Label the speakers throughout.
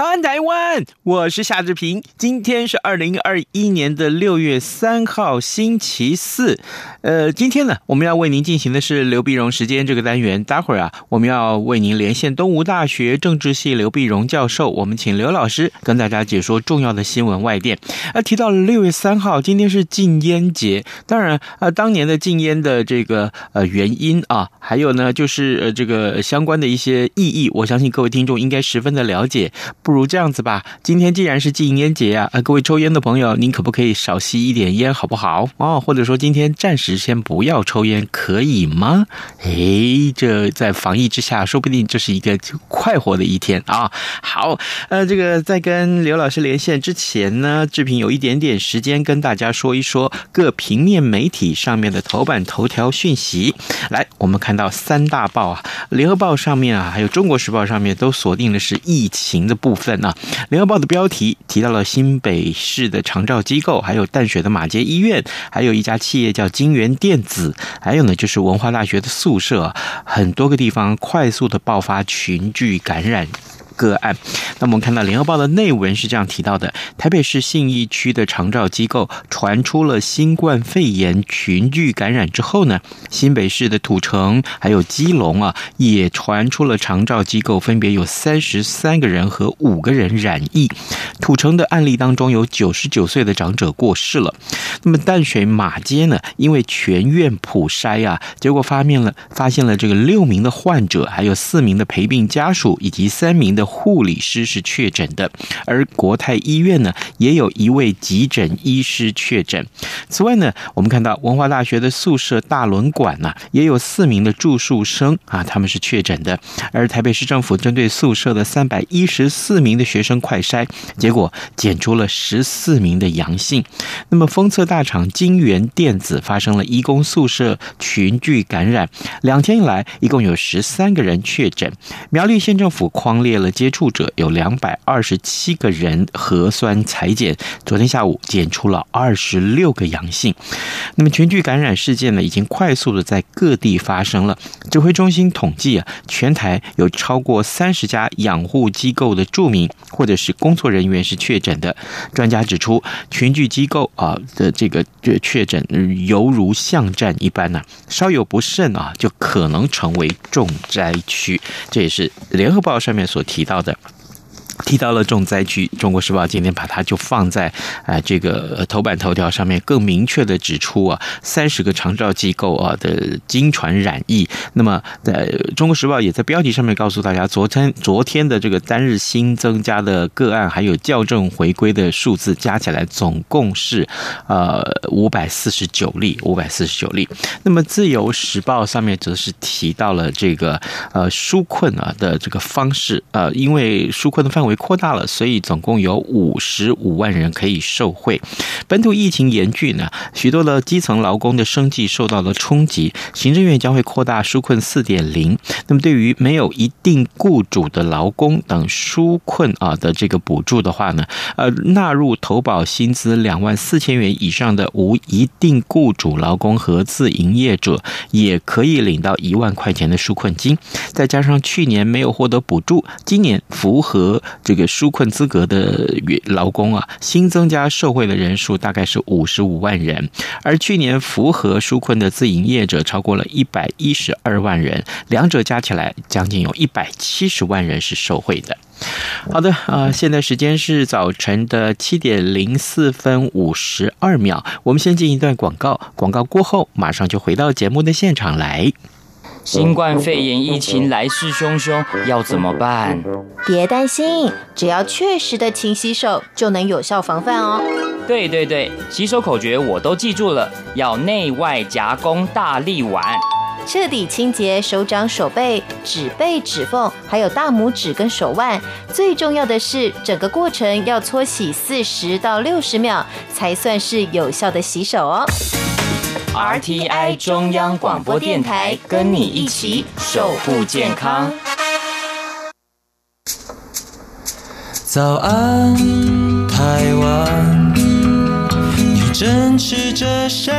Speaker 1: 湾》。台湾！我是夏志平。今天是二零二一年的六月三号，星期四。呃，今天呢，我们要为您进行的是刘碧荣时间这个单元。待会儿啊，我们要为您连线东吴大学政治系刘碧荣教授，我们请刘老师跟大家解说重要的新闻外电。啊，提到了六月三号，今天是禁烟节。当然，啊，当年的禁烟的这个呃原因啊，还有呢，就是呃这个相关的一些意义，我相信各位听众应该十分的了解。不如这样子吧，今天既然是禁烟节啊，呃，各位抽烟的朋友，您可不可以少吸一点烟，好不好？哦，或者说今天暂时先不要抽烟，可以吗？诶，这在防疫之下，说不定这是一个快活的一天啊。好，呃，这个在跟刘老师连线之前呢，志平有一点点时间跟大家说一说各平面媒体上面的头版头条讯息。来，我们看到三大报啊，联合报上面啊，还有中国时报上面都锁定的是疫情的部分。那，《联合报》的标题提到了新北市的长照机构，还有淡水的马街医院，还有一家企业叫金源电子，还有呢就是文化大学的宿舍，很多个地方快速的爆发群聚感染。个案，那我们看到联合报的内文是这样提到的：台北市信义区的长照机构传出了新冠肺炎群聚感染之后呢，新北市的土城还有基隆啊，也传出了长照机构分别有三十三个人和五个人染疫。土城的案例当中有九十九岁的长者过世了。那么淡水马街呢，因为全院普筛啊，结果发现了发现了这个六名的患者，还有四名的陪病家属以及三名的。护理师是确诊的，而国泰医院呢，也有一位急诊医师确诊。此外呢，我们看到文化大学的宿舍大轮馆呢，也有四名的住宿生啊，他们是确诊的。而台北市政府针对宿舍的三百一十四名的学生快筛，结果检出了十四名的阳性。那么，封测大厂金元电子发生了医工宿舍群聚感染，两天以来一共有十三个人确诊。苗栗县政府框列了。接触者有两百二十七个人核酸采检，昨天下午检出了二十六个阳性。那么群聚感染事件呢，已经快速的在各地发生了。指挥中心统计啊，全台有超过三十家养护机构的住民或者是工作人员是确诊的。专家指出，群聚机构啊的这个这确诊犹如巷战一般呢、稍有不慎啊，就可能成为重灾区。这也是联合报上面所提。提到的。提到了重灾区，《中国时报》今天把它就放在、呃、这个头版头条上面，更明确的指出啊，三十个长照机构啊的经传染疫。那么，在《中国时报》也在标题上面告诉大家，昨天昨天的这个单日新增加的个案，还有校正回归的数字加起来，总共是呃五百四十九例，五百四十九例。那么，《自由时报》上面则是提到了这个呃纾困啊的这个方式，呃，因为纾困的范围。扩大了，所以总共有五十五万人可以受惠。本土疫情严峻呢，许多的基层劳工的生计受到了冲击。行政院将会扩大纾困四点零。那么，对于没有一定雇主的劳工等纾困啊的这个补助的话呢，呃，纳入投保薪资两万四千元以上的无一定雇主劳工和自营业者，也可以领到一万块钱的纾困金。再加上去年没有获得补助，今年符合。这个纾困资格的劳工啊，新增加受惠的人数大概是五十五万人，而去年符合纾困的自营业者超过了一百一十二万人，两者加起来将近有一百七十万人是受惠的。好的啊，现在时间是早晨的七点零四分五十二秒，我们先进一段广告，广告过后马上就回到节目的现场来。
Speaker 2: 新冠肺炎疫情来势汹汹，要怎么办？
Speaker 3: 别担心，只要确实的勤洗手，就能有效防范哦。
Speaker 2: 对对对，洗手口诀我都记住了，要内外夹攻大力丸，
Speaker 3: 彻底清洁手掌、手背、指背、指缝，还有大拇指跟手腕。最重要的是，整个过程要搓洗四十到六十秒，才算是有效的洗手哦。
Speaker 2: RTI 中央广播电台跟你一起守护健康。
Speaker 4: 早安，台湾，你正吃着什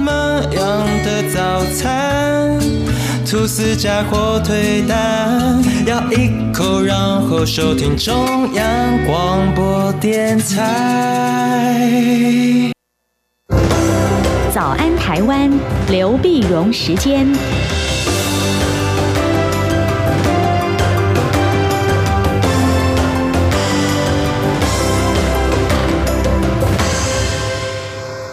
Speaker 4: 么样的早餐？吐司加火腿蛋，咬一口，然后收听中央广播电台。
Speaker 5: 早安，台湾，刘碧荣时间。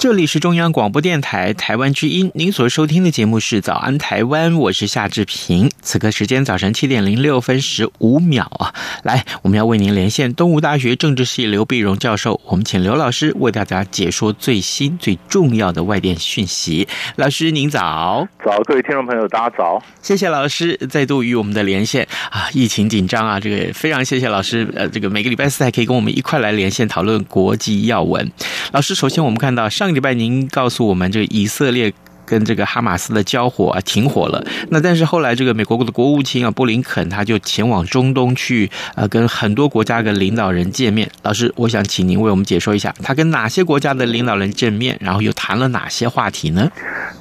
Speaker 1: 这里是中央广播电台台湾之音，您所收听的节目是《早安台湾》，我是夏志平。此刻时间早晨七点零六分十五秒啊，来，我们要为您连线东吴大学政治系刘碧荣教授，我们请刘老师为大家解说最新最重要的外电讯息。老师您早，
Speaker 6: 早，各位听众朋友大家早，
Speaker 1: 谢谢老师再度与我们的连线啊，疫情紧张啊，这个非常谢谢老师，呃，这个每个礼拜四还可以跟我们一块来连线讨论国际要闻。老师，首先我们看到上。礼拜您告诉我们，这个以色列跟这个哈马斯的交火啊停火了。那但是后来这个美国的国务卿啊布林肯他就前往中东去呃跟很多国家的领导人见面。老师，我想请您为我们解说一下，他跟哪些国家的领导人见面，然后又谈了哪些话题呢？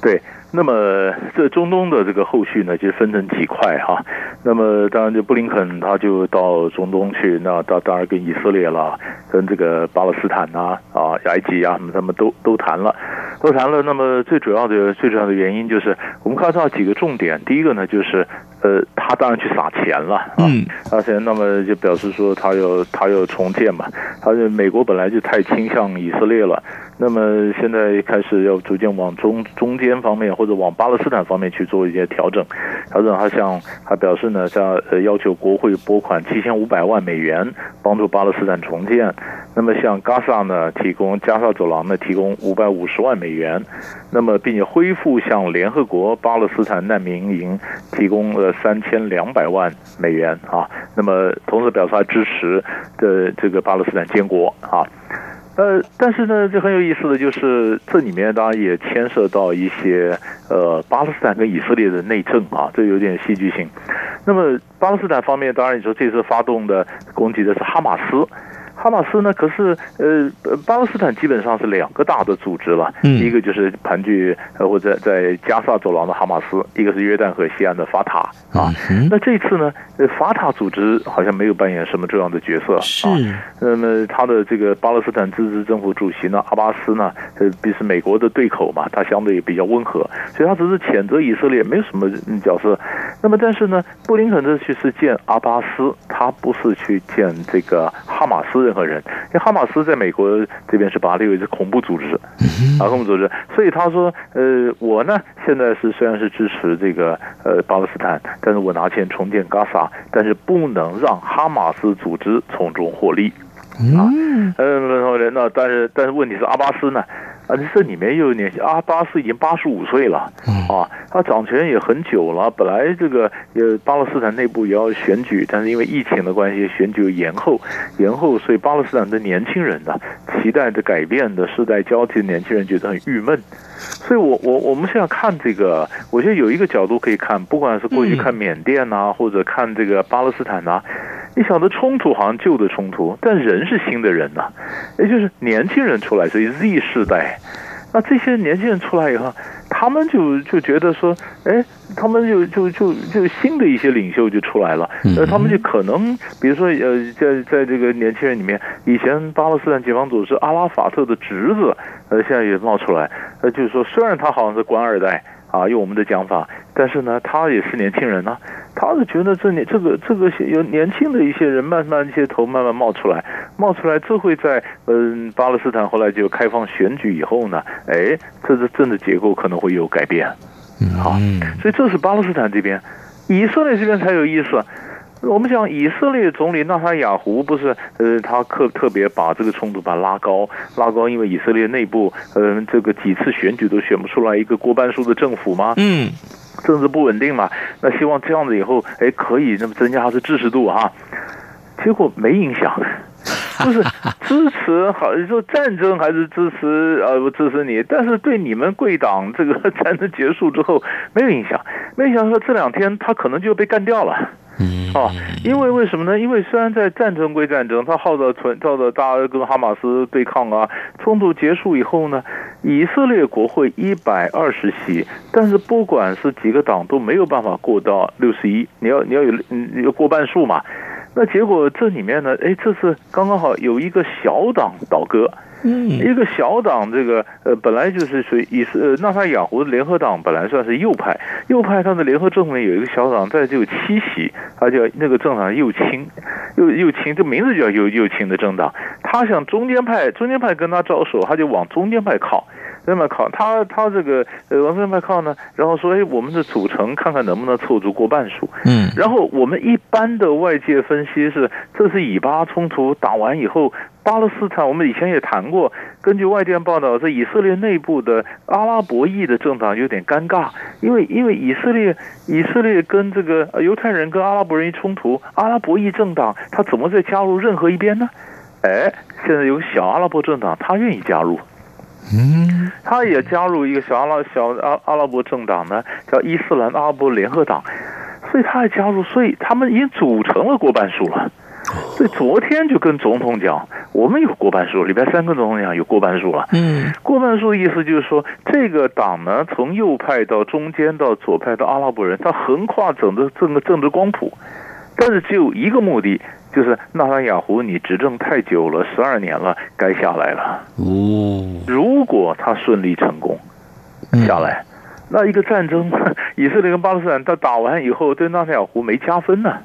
Speaker 6: 对。那么这中东的这个后续呢，就分成几块哈。那么当然，就布林肯他就到中东去，那当当然跟以色列了，跟这个巴勒斯坦呐啊，埃及啊，他们都都谈了，都谈了。那么最主要的最主要的原因就是，我们看到几个重点。第一个呢，就是呃，他当然去撒钱了啊，撒钱。那么就表示说他要他要重建嘛。他就美国本来就太倾向以色列了。那么现在开始要逐渐往中中间方面或者往巴勒斯坦方面去做一些调整，调整。他向他表示呢，像呃要求国会拨款七千五百万美元帮助巴勒斯坦重建。那么向加萨呢提供加萨走廊呢提供五百五十万美元。那么并且恢复向联合国巴勒斯坦难民营提供了三千两百万美元啊。那么同时表示他支持的这个巴勒斯坦建国啊。呃，但是呢，这很有意思的就是，这里面当然也牵涉到一些呃巴勒斯坦跟以色列的内政啊，这有点戏剧性。那么巴勒斯坦方面，当然你说这次发动的攻击的是哈马斯。哈马斯呢？可是呃，巴勒斯坦基本上是两个大的组织了。嗯，一个就是盘踞呃或者在加萨走廊的哈马斯，一个是约旦河西岸的法塔啊。那这次呢，法塔组织好像没有扮演什么重要的角色。啊。那么他的这个巴勒斯坦自治政府主席呢，阿巴斯呢，呃，是美国的对口嘛，他相对也比较温和，所以他只是谴责以色列，没有什么角色。那么但是呢，布林肯这次是见阿巴斯，他不是去见这个哈马斯。任何人，因为哈马斯在美国这边是把它列为是恐怖组织，啊，恐怖组织，所以他说，呃，我呢现在是虽然是支持这个呃巴勒斯坦，但是我拿钱重建加萨，但是不能让哈马斯组织从中获利，啊，嗯，那但是但是问题是阿巴斯呢？啊，这里面又有年轻，阿巴斯已经八十五岁了，啊，他掌权也很久了。本来这个呃巴勒斯坦内部也要选举，但是因为疫情的关系，选举延后，延后，所以巴勒斯坦的年轻人呢，期待着改变的世代交替的年轻人觉得很郁闷。所以我我我们现在看这个，我觉得有一个角度可以看，不管是过去看缅甸呐、啊，或者看这个巴勒斯坦呐、啊。你想的冲突好像旧的冲突，但人是新的人呐、啊，也就是年轻人出来，所以 Z 世代，那这些年轻人出来以后，他们就就觉得说，哎，他们就就就就新的一些领袖就出来了，呃，他们就可能，比如说呃，在在这个年轻人里面，以前巴勒斯坦解放组织阿拉法特的侄子，呃，现在也冒出来，呃，就是说虽然他好像是官二代。啊，用我们的讲法，但是呢，他也是年轻人呢、啊，他是觉得这年这个这个有年轻的一些人慢慢一些头慢慢冒出来，冒出来，这会在嗯巴勒斯坦后来就开放选举以后呢，哎，这个政治结构可能会有改变，好，所以这是巴勒斯坦这边，以色列这边才有意思。我们讲以色列总理纳塔雅胡不是呃，他特特别把这个冲突把它拉高拉高，因为以色列内部呃这个几次选举都选不出来一个过半数的政府吗？
Speaker 1: 嗯，
Speaker 6: 政治不稳定嘛，那希望这样子以后哎可以那么增加他的支持度哈，结果没影响。就是支持好，你说战争还是支持呃不支持你？但是对你们贵党这个战争结束之后没有影响，没想到这两天他可能就被干掉了。嗯，啊，因为为什么呢？因为虽然在战争归战争，他号召存号召大家跟哈马斯对抗啊，冲突结束以后呢，以色列国会一百二十席，但是不管是几个党都没有办法过到六十一，你要你要有你要过半数嘛。那结果这里面呢，哎，这次刚刚好有一个小党倒戈，嗯，一个小党这个呃本来就是属于以色呃纳塔雅胡的联合党本来算是右派，右派他的联合政府有一个小党，在就有七席，他叫那个政党右倾，右右倾，这名字就叫右右倾的政党，他向中间派，中间派跟他招手，他就往中间派靠。那么靠他，他这个呃往这边靠呢，然后说，哎，我们的组成看看能不能凑足过半数。嗯，然后我们一般的外界分析是，这是以巴冲突打完以后，巴勒斯坦我们以前也谈过，根据外电报道，在以色列内部的阿拉伯裔的政党有点尴尬，因为因为以色列以色列跟这个犹太人跟阿拉伯人一冲突，阿拉伯裔政党他怎么再加入任何一边呢？哎，现在有小阿拉伯政党，他愿意加入。嗯，他也加入一个小阿拉小阿阿拉伯政党呢，叫伊斯兰阿拉伯联合党，所以他也加入，所以他们已经组成了过半数了。所以昨天就跟总统讲，我们有过半数，礼拜三跟总统讲有过半数了。嗯，过半数的意思就是说，这个党呢，从右派到中间到左派到阿拉伯人，他横跨整个整个政治光谱，但是只有一个目的。就是纳塔雅胡，你执政太久了，十二年了，该下来了。哦，如果他顺利成功下来，那一个战争，以色列跟巴勒斯坦他打完以后，对纳塔雅胡没加分呢。啊，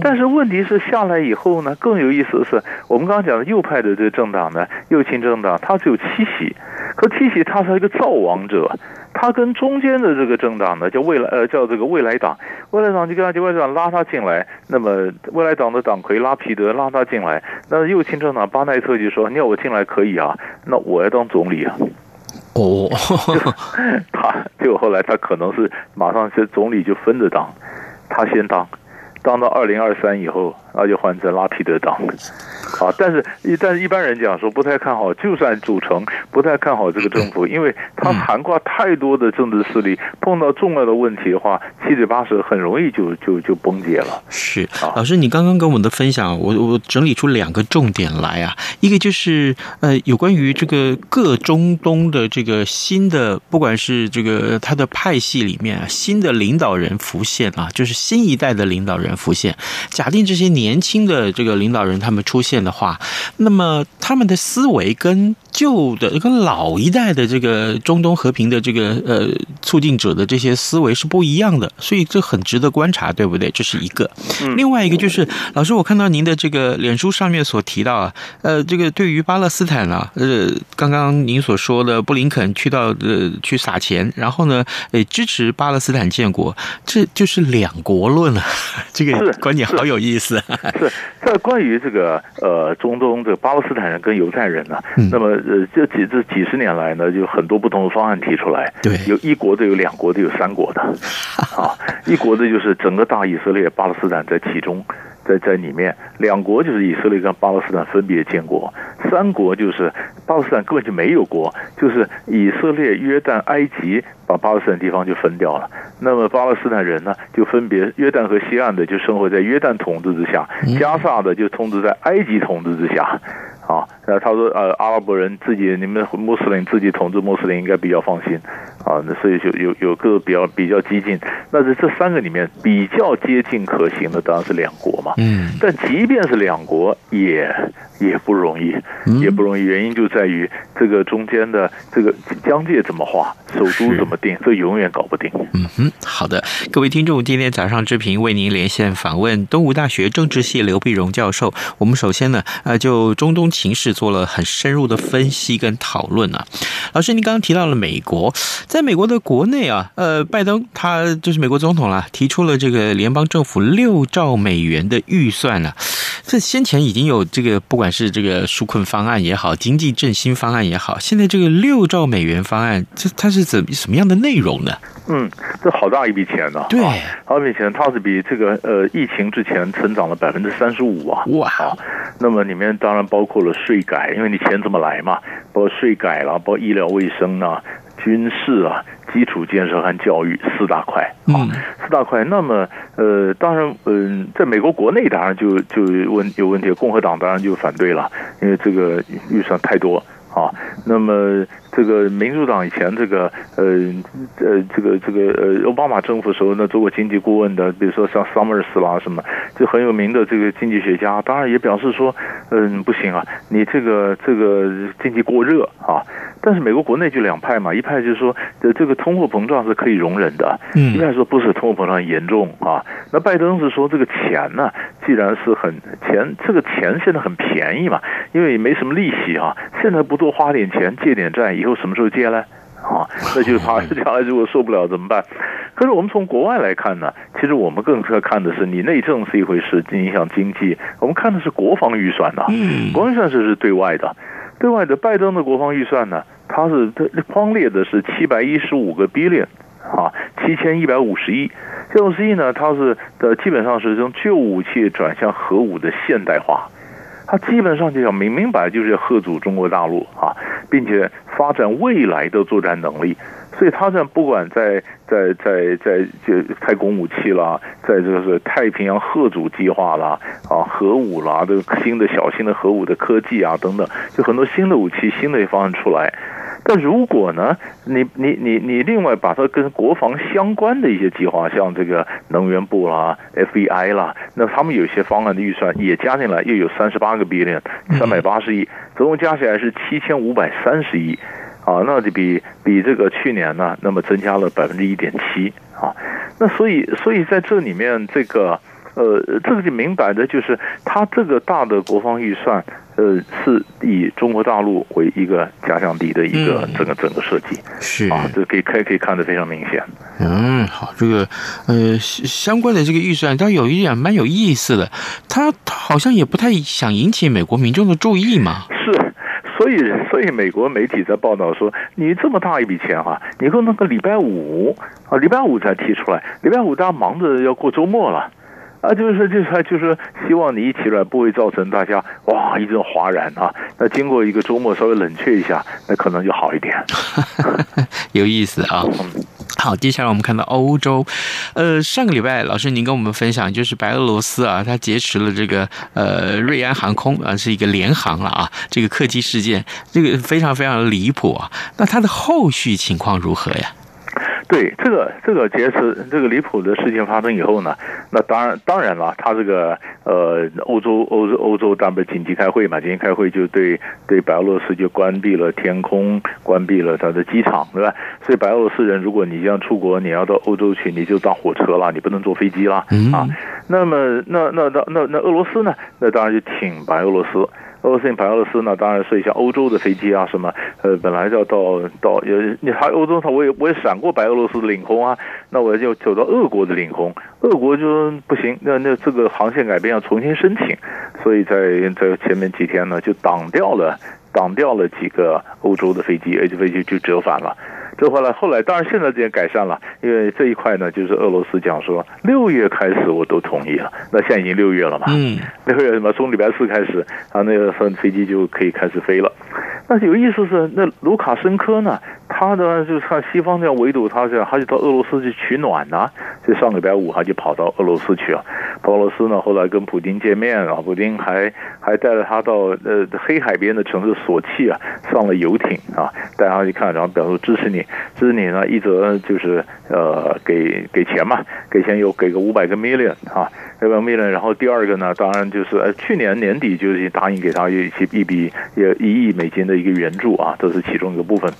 Speaker 6: 但是问题是下来以后呢，更有意思的是，我们刚刚讲的右派的这个政党呢，右倾政党，它只有七席，可七席它是一个造王者。他跟中间的这个政党呢，叫未来呃，叫这个未来党，未来党就跟他就未来党拉他进来，那么未来党的党魁拉皮德拉他进来，那右倾政党巴奈特就说：“你要我进来可以啊，那我要当总理啊。”哦，他结果后来他可能是马上是总理就分着当，他先当，当到二零二三以后，那就换成拉皮德党。啊，但是一但是一般人讲说不太看好，就算组成不太看好这个政府，因为它涵盖太多的政治势力，碰到重要的问题的话，七嘴八舌很容易就就就崩解了。
Speaker 1: 是，老师，你刚刚跟我们的分享，我我整理出两个重点来啊，一个就是呃有关于这个各中东的这个新的，不管是这个他的派系里面啊，新的领导人浮现啊，就是新一代的领导人浮现。假定这些年轻的这个领导人他们出现的话，那么他们的思维跟旧的、跟老一代的这个中东和平的这个呃促进者的这些思维是不一样的，所以这很值得观察，对不对？这是一个。另外一个就是，老师，我看到您的这个脸书上面所提到啊，呃，这个对于巴勒斯坦啊，呃，刚刚您所说的布林肯去到呃去撒钱，然后呢，诶支持巴勒斯坦建国，这就是两国论了。这个观点好有意思。
Speaker 6: 是在关于这个呃。呃，中东这个巴勒斯坦人跟犹太人呢，嗯、那么呃，这几这几十年来呢，就很多不同的方案提出来。对，有一国的，有两国的，有三国的。啊，一国的就是整个大以色列，巴勒斯坦在其中，在在里面；两国就是以色列跟巴勒斯坦分别建国；三国就是巴勒斯坦根本就没有国，就是以色列、约旦、埃及把巴勒斯坦地方就分掉了。那么巴勒斯坦人呢，就分别约旦和西岸的就生活在约旦统治之下，加萨的就统治在埃及统治之下。啊，那他说呃，阿拉伯人自己你们穆斯林自己统治穆斯林应该比较放心。啊，那所以就有有个比较比较激进。那在这三个里面比较接近可行的当然是两国嘛。嗯。但即便是两国，也也不容易，也不容易。原因就在于这个中间的这个疆界怎么划，首都怎么定，这永远搞不定。
Speaker 1: 嗯哼，好的，各位听众，今天早上志平为您连线访问东吴大学政治系刘碧荣教授。我们首先呢，呃，就中东情势做了很深入的分析跟讨论啊。老师，您刚刚提到了美国，在美国的国内啊，呃，拜登他就是美国总统了，提出了这个联邦政府六兆美元的预算了。这先前已经有这个，不管是这个纾困方案也好，经济振兴方案也好，现在这个六兆美元方案，这它是怎什么样的内容呢？
Speaker 6: 嗯，这好大一笔钱呢、啊！
Speaker 1: 对，
Speaker 6: 好大一笔钱，它是比这个呃疫情之前成长了百分之三十五啊！
Speaker 1: 哇，
Speaker 6: 那么里面当然包括了税改，因为你钱怎么来嘛？包括税改啦，包括医疗卫生啊。军事啊，基础建设和教育四大块啊，四大块。那么，呃，当然，嗯，在美国国内当然就就问有问题，共和党当然就反对了，因为这个预算太多啊。那么。这个民主党以前这个呃呃这个这个呃奥巴马政府时候呢做过经济顾问的，比如说像 Summers 啦什么，就很有名的这个经济学家，当然也表示说，嗯不行啊，你这个这个经济过热啊。但是美国国内就两派嘛，一派就是说这这个通货膨胀是可以容忍的，嗯，一派说不是通货膨胀严重啊。那拜登是说这个钱呢，既然是很钱，这个钱现在很便宜嘛，因为没什么利息啊，现在不多花点钱借点债。以后什么时候借呢？啊，那就怕将来如果受不了怎么办？可是我们从国外来看呢，其实我们更要看的是你内政是一回事，影响经济。我们看的是国防预算呐，国防预算是是对外的，对外的拜登的国防预算呢，它是它框列的是七百一十五个 billion 啊，七千一百五十亿。这种十亿呢，它是的基本上是从旧武器转向核武的现代化。他基本上就要明明白，就是要贺阻中国大陆啊，并且发展未来的作战能力。所以他这不管在在在在就太空武器啦，在这个是太平洋贺阻计划啦，啊核武啦，这个新的小型的核武的科技啊等等，就很多新的武器、新的方案出来。但如果呢，你你你你另外把它跟国防相关的一些计划，像这个能源部啦、FBI 啦，那他们有些方案的预算也加进来，又有三十八个 billion，三百八十亿，总共加起来是七千五百三十亿，啊，那就比比这个去年呢，那么增加了百分之一点七啊，那所以所以在这里面这个。呃，这个就明摆着就是，他这个大的国防预算，呃，是以中国大陆为一个假想敌的一个整个整个设计，
Speaker 1: 是
Speaker 6: 啊，这可以可以可以看得非常明显。
Speaker 1: 嗯，好，这个呃相关的这个预算，它有一点蛮有意思的，它好像也不太想引起美国民众的注意嘛。
Speaker 6: 是，所以所以美国媒体在报道说，你这么大一笔钱哈、啊，你说那个礼拜五啊，礼拜五才提出来，礼拜五大家忙着要过周末了。啊，就是就是就是希望你一起来，不会造成大家哇一阵哗然啊。那经过一个周末稍微冷却一下，那可能就好一点。
Speaker 1: 有意思啊。好，接下来我们看到欧洲，呃，上个礼拜老师您跟我们分享，就是白俄罗斯啊，它劫持了这个呃瑞安航空啊，是一个联航了啊，这个客机事件，这个非常非常的离谱啊。那它的后续情况如何呀？
Speaker 6: 对这个这个劫持这个离谱的事情发生以后呢，那当然当然了，他这个呃欧洲欧洲欧洲当然紧急开会嘛，紧急开会就对对白俄罗斯就关闭了天空，关闭了他的机场，对吧？所以白俄罗斯人，如果你要出国，你要到欧洲去，你就当火车了，你不能坐飞机了啊。那么那那那那那俄罗斯呢？那当然就挺白俄罗斯。俄罗斯白俄罗斯呢，当然是一些欧洲的飞机啊，什么呃，本来就要到到有你还欧洲，他我也我也闪过白俄罗斯的领空啊，那我就走到俄国的领空，俄国就不行，那那这个航线改变要重新申请，所以在在前面几天呢，就挡掉了挡掉了几个欧洲的飞机，而且飞机就折返了。这后来，后来当然现在这也改善了，因为这一块呢，就是俄罗斯讲说六月开始我都同意了，那现在已经六月了嘛，嗯，六月什么从礼拜四开始，啊，那个飞飞机就可以开始飞了。但是有意思是，那卢卡申科呢，他呢就是看西方这样围堵他，这样他就到俄罗斯去取暖呐、啊，就上礼拜五他就跑到俄罗斯去了。俄罗斯呢后来跟普京见面啊，普京还 还带着他到呃黑海边的城市索契啊，上了游艇啊，带他去看，然后表示支持你。支持你呢，一则就是呃给给钱嘛，给钱又给个五百个 million 啊，五百 million，然后第二个呢，当然就是呃去年年底就是答应给他一些一笔也一亿美金的一个援助啊，这是其中一个部分。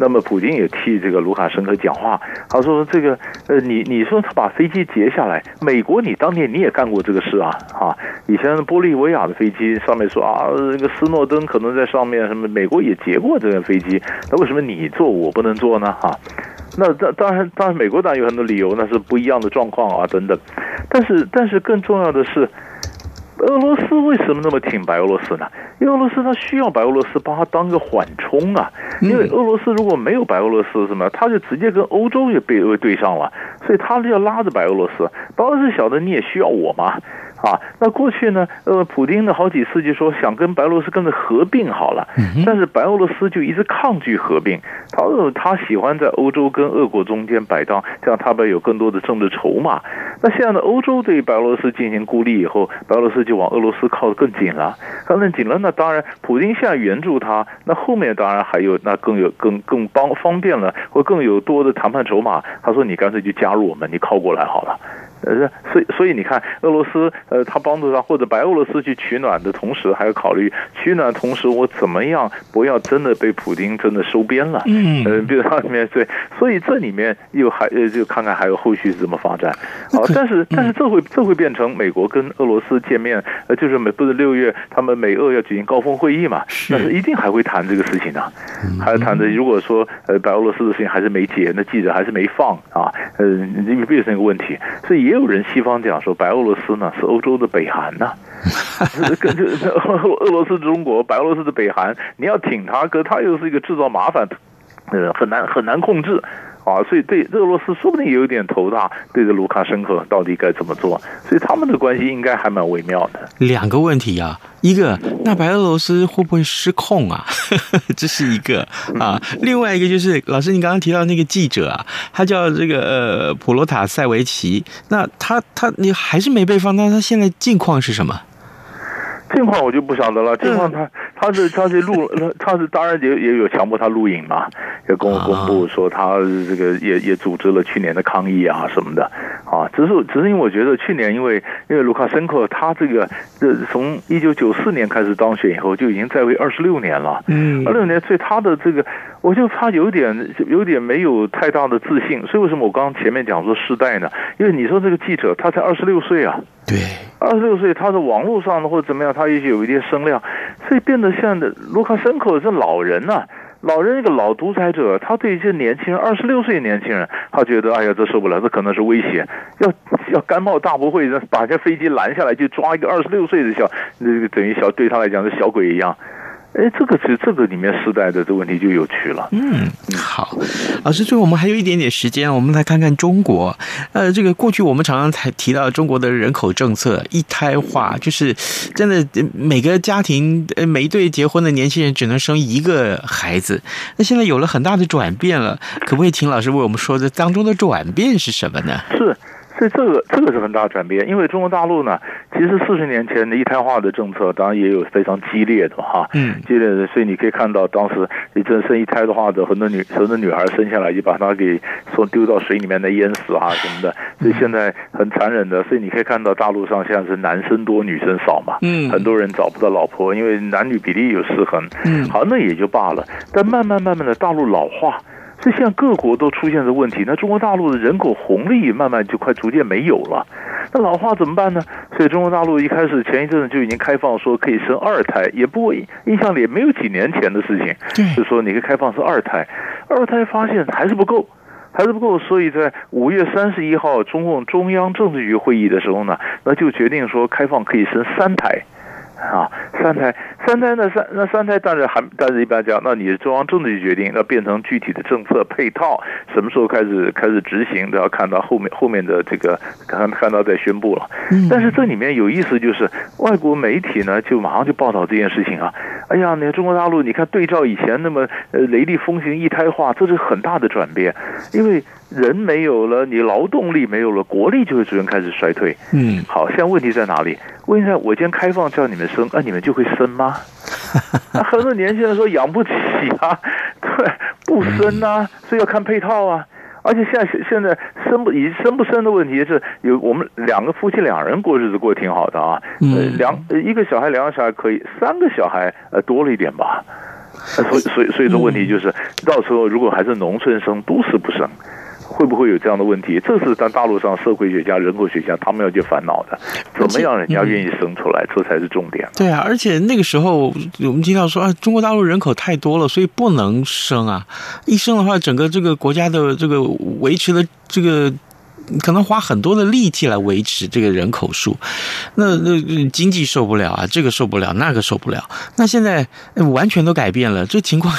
Speaker 6: 那么普京也替这个卢卡申科讲话，他说这个呃你你说他把飞机截下来，美国你当年你也干过这个事啊啊，以前玻利维亚的飞机上面说啊那个斯诺登可能在上面什么，美国也截过这个飞机，那为什么你做我不能做呢？哈、那当当然当然美国当然有很多理由，那是不一样的状况啊等等，但是但是更重要的是。俄罗斯为什么那么挺白俄罗斯呢？因为俄罗斯它需要白俄罗斯帮他当个缓冲啊。因为俄罗斯如果没有白俄罗斯什么，他就直接跟欧洲也被对上了，所以他就要拉着白俄罗斯。白俄罗斯晓得你也需要我嘛。啊，那过去呢？呃，普京呢好几次就说想跟白俄罗斯跟着合并好了，但是白俄罗斯就一直抗拒合并。他呃他喜欢在欧洲跟俄国中间摆荡，这样他们有更多的政治筹码。那现在呢，欧洲对白俄罗斯进行孤立以后，白俄罗斯就往俄罗斯靠得更紧了。靠得紧了，那当然，普京现在援助他，那后面当然还有那更有更更帮方便了，或更有多的谈判筹码。他说你干脆就加入我们，你靠过来好了。呃，所以所以你看，俄罗斯呃，他帮助他或者白俄罗斯去取暖的同时，还要考虑取暖同时我怎么样不要真的被普京真的收编了。嗯，呃，比如他里面对，所以这里面又还呃，就看看还有后续是怎么发展。好，但是但是这会这会变成美国跟俄罗斯见面，呃，就是美不是六月他们美俄要举行高峰会议嘛？但是一定还会谈这个事情的，还要谈的。如果说呃白俄罗斯的事情还是没结，那记者还是没放啊，呃，你变成一个问题，所以。也有人西方讲说，白俄罗斯呢是欧洲的北韩呐，跟这俄俄罗斯中国，白俄罗斯的北韩，你要挺他，可他又是一个制造麻烦，呃，很难很难控制。啊，所以对俄罗斯说不定也有点头大，对着卢卡申科到底该怎么做？所以他们的关系应该还蛮微妙的。
Speaker 1: 两个问题啊，一个那白俄罗斯会不会失控啊？这是一个啊，另外一个就是老师，你刚刚提到那个记者啊，他叫这个呃普罗塔塞维奇，那他他你还是没被放，那他现在近况是什么？
Speaker 6: 近况我就不晓得了。近况他他是他是录，他是当然也也有强迫他录影嘛，也公公布说他这个也也组织了去年的抗议啊什么的啊。只是只是因为我觉得去年因为因为卢卡申科他这个这从一九九四年开始当选以后就已经在位二十六年了，嗯，二十六年，所以他的这个我就他有点有点没有太大的自信。所以为什么我刚刚前面讲说世代呢？因为你说这个记者他才二十六岁啊。
Speaker 1: 对，
Speaker 6: 二十六岁，他的网络上的或者怎么样，他也许有一点声量，所以变得像的卢卡申科是老人呐、老人一个老独裁者，他对一些年轻人，二十六岁的年轻人，他觉得哎呀，这受不了，这可能是威胁，要要干冒大不讳，把这飞机拦下来就抓一个二十六岁的小，那个等于小对他来讲是小鬼一样。哎，这个其实这个里面时代的这个问题就有趣了。
Speaker 1: 嗯，好，老师，最后我们还有一点点时间，我们来看看中国。呃，这个过去我们常常才提到中国的人口政策一胎化，就是真的每个家庭呃每一对结婚的年轻人只能生一个孩子。那现在有了很大的转变了，可不可以请老师为我们说这当中的转变是什么呢？
Speaker 6: 是。所以这个这个是很大转变，因为中国大陆呢，其实四十年前的一胎化的政策，当然也有非常激烈的哈，嗯，激烈的。所以你可以看到，当时你真生一胎的话的，很多女很多女孩生下来就把她给说丢到水里面来淹死啊什么的。所以现在很残忍的，所以你可以看到大陆上现在是男生多女生少嘛，嗯，很多人找不到老婆，因为男女比例有失衡，嗯，好，那也就罢了。但慢慢慢慢的，大陆老化。所以现在各国都出现的问题，那中国大陆的人口红利慢慢就快逐渐没有了，那老化怎么办呢？所以中国大陆一开始前一阵子就已经开放说可以生二胎，也不过印象里也没有几年前的事情，就说你可以开放生二胎，二胎发现还是不够，还是不够，所以在五月三十一号中共中央政治局会议的时候呢，那就决定说开放可以生三胎。啊，三胎，三胎那三那三胎，但是还但是一般讲，那你是中央政治局决定，那变成具体的政策配套，什么时候开始开始执行，都要看到后面后面的这个看看到再宣布了。但是这里面有意思，就是外国媒体呢，就马上就报道这件事情啊。哎呀，你看中国大陆，你看对照以前那么呃雷厉风行一胎化，这是很大的转变，因为人没有了，你劳动力没有了，国力就会逐渐开始衰退。嗯，好，现在问题在哪里？问一下，我今天开放叫你们生，那、啊、你们就会生吗？那很多年轻人说养不起啊，对，不生啊，所以要看配套啊。而且现在现在生不以生不生的问题是有我们两个夫妻两人过日子过得挺好的啊，呃两一个小孩两个小孩可以，三个小孩呃多了一点吧，所以所以所以说问题就是到时候如果还是农村生，都市不生。会不会有这样的问题？这是在大陆上社会学家、人口学家他们要去烦恼的。怎么样人家愿意生出来，这才是重点。
Speaker 1: 对啊，而且那个时候我们听到说啊，中国大陆人口太多了，所以不能生啊。一生的话，整个这个国家的这个维持的这个。可能花很多的力气来维持这个人口数，那那经济受不了啊，这个受不了，那个受不了。那现在完全都改变了，这情况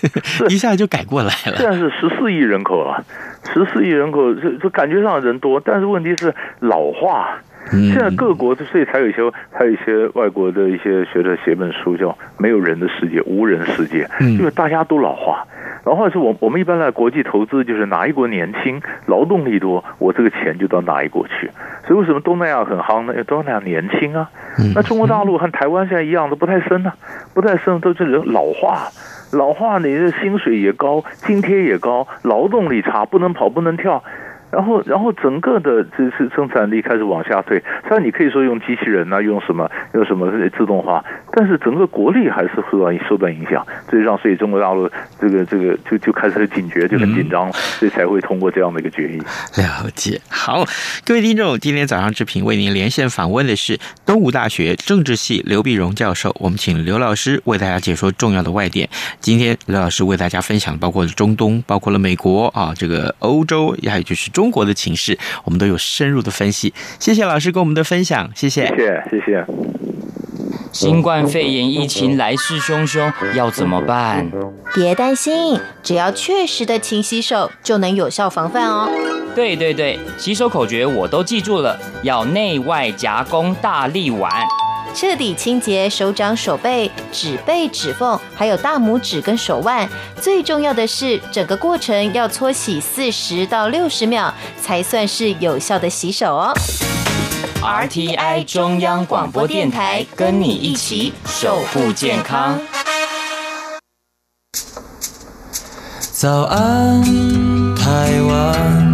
Speaker 1: 一下就改过来了。
Speaker 6: 现在是十四亿人口了，十四亿人口，这这感觉上人多，但是问题是老化。现在各国所以才有一些，还有一些外国的一些学者写本书叫《没有人的世界》，无人世界，因为大家都老化。然后是我我们一般来国际投资，就是哪一国年轻，劳动力多，我这个钱就到哪一国去。所以为什么东南亚很夯呢？因为东南亚年轻啊。那中国大陆和台湾现在一样，都不太生啊，不太生，都是人老化，老化你的薪水也高，津贴也高，劳动力差，不能跑，不能跳。然后，然后整个的这是生产力开始往下退。虽然你可以说用机器人啊，用什么用什么自动化，但是整个国力还是受到受到影响。所以让所以中国大陆这个这个就就开始警觉，就很紧张，所以才会通过这样的一个决议。
Speaker 1: 了解。好，各位听众，今天早上之平为您连线访问的是东吴大学政治系刘碧荣教授。我们请刘老师为大家解说重要的外电。今天刘老师为大家分享包括中东，包括了美国啊，这个欧洲，还有就是中。中国的情势，我们都有深入的分析。谢谢老师跟我们的分享，谢谢，
Speaker 6: 谢谢，谢谢。
Speaker 2: 新冠肺炎疫情来势汹汹，要怎么办？
Speaker 3: 别担心，只要确实的勤洗手，就能有效防范哦。
Speaker 2: 对对对，洗手口诀我都记住了，要内外夹攻大立腕。
Speaker 3: 彻底清洁手掌、手背、指背、指缝，还有大拇指跟手腕。最重要的是，整个过程要搓洗四十到六十秒，才算是有效的洗手哦。
Speaker 2: RTI 中央广播电台，跟你一起守护健康。
Speaker 4: 早安，台湾，你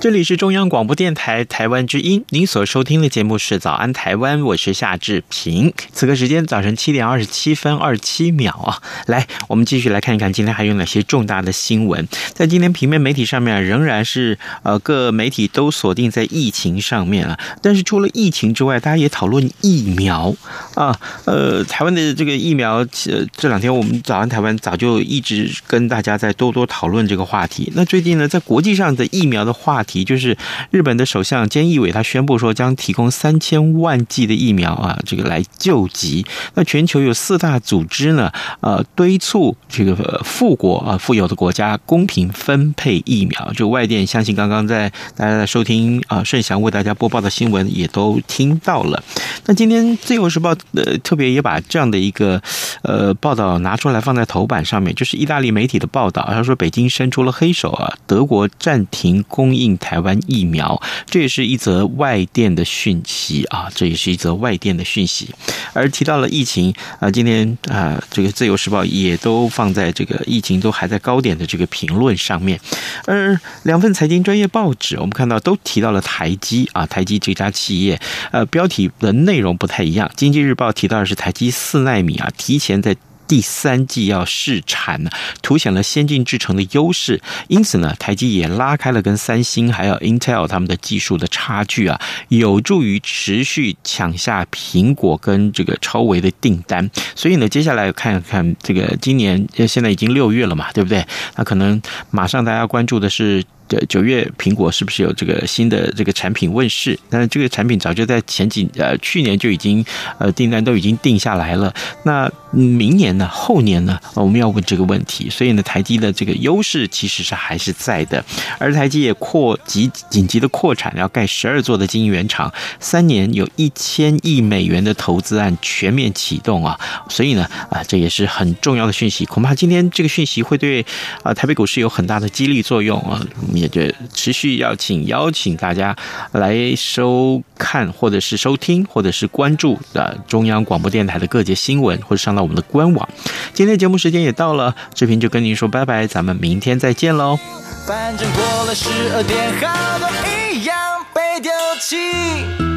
Speaker 1: 这里是中央广播电台台湾之音，您所收听的节目是《早安台湾》，我是夏志平。此刻时间早晨七点二十七分二十七秒啊，来，我们继续来看一看今天还有哪些重大的新闻。在今天平面媒体上面，仍然是呃各媒体都锁定在疫情上面啊。但是除了疫情之外，大家也讨论疫苗啊。呃，台湾的这个疫苗，呃，这两天我们早安台湾早就一直跟大家在多多讨论这个话题。那最近呢，在国际上的疫苗的话题。就是日本的首相菅义伟，他宣布说将提供三千万剂的疫苗啊，这个来救急。那全球有四大组织呢，呃，敦促这个富国啊，富有的国家公平分配疫苗。就外电相信刚刚在大家在收听啊，盛祥为大家播报的新闻也都听到了。那今天自由时报呃特别也把这样的一个呃报道拿出来放在头版上面，就是意大利媒体的报道，他说北京伸出了黑手啊，德国暂停供应。台湾疫苗，这也是一则外电的讯息啊，这也是一则外电的讯息。而提到了疫情啊，今天啊，这个《自由时报》也都放在这个疫情都还在高点的这个评论上面。而两份财经专业报纸，我们看到都提到了台积啊，台积这家企业，呃，标题的内容不太一样。《经济日报》提到的是台积四纳米啊，提前在。第三季要试产呢，凸显了先进制程的优势。因此呢，台积也拉开了跟三星还有 Intel 他们的技术的差距啊，有助于持续抢下苹果跟这个超微的订单。所以呢，接下来看看这个今年现在已经六月了嘛，对不对？那可能马上大家关注的是。这九月苹果是不是有这个新的这个产品问世？但是这个产品早就在前几呃去年就已经呃订单都已经定下来了。那明年呢？后年呢？我们要问这个问题。所以呢，台积的这个优势其实是还是在的。而台积也扩急紧急的扩产，要盖十二座的晶圆厂，三年有一千亿美元的投资案全面启动啊！所以呢，啊，这也是很重要的讯息。恐怕今天这个讯息会对啊台北股市有很大的激励作用啊！也就持续要请邀请大家来收看，或者是收听，或者是关注啊中央广播电台的各节新闻，或者上到我们的官网。今天节目时间也到了，志平就跟您说拜拜，咱们明天再见喽。
Speaker 4: 反正过了十二点，好多一样被丢弃。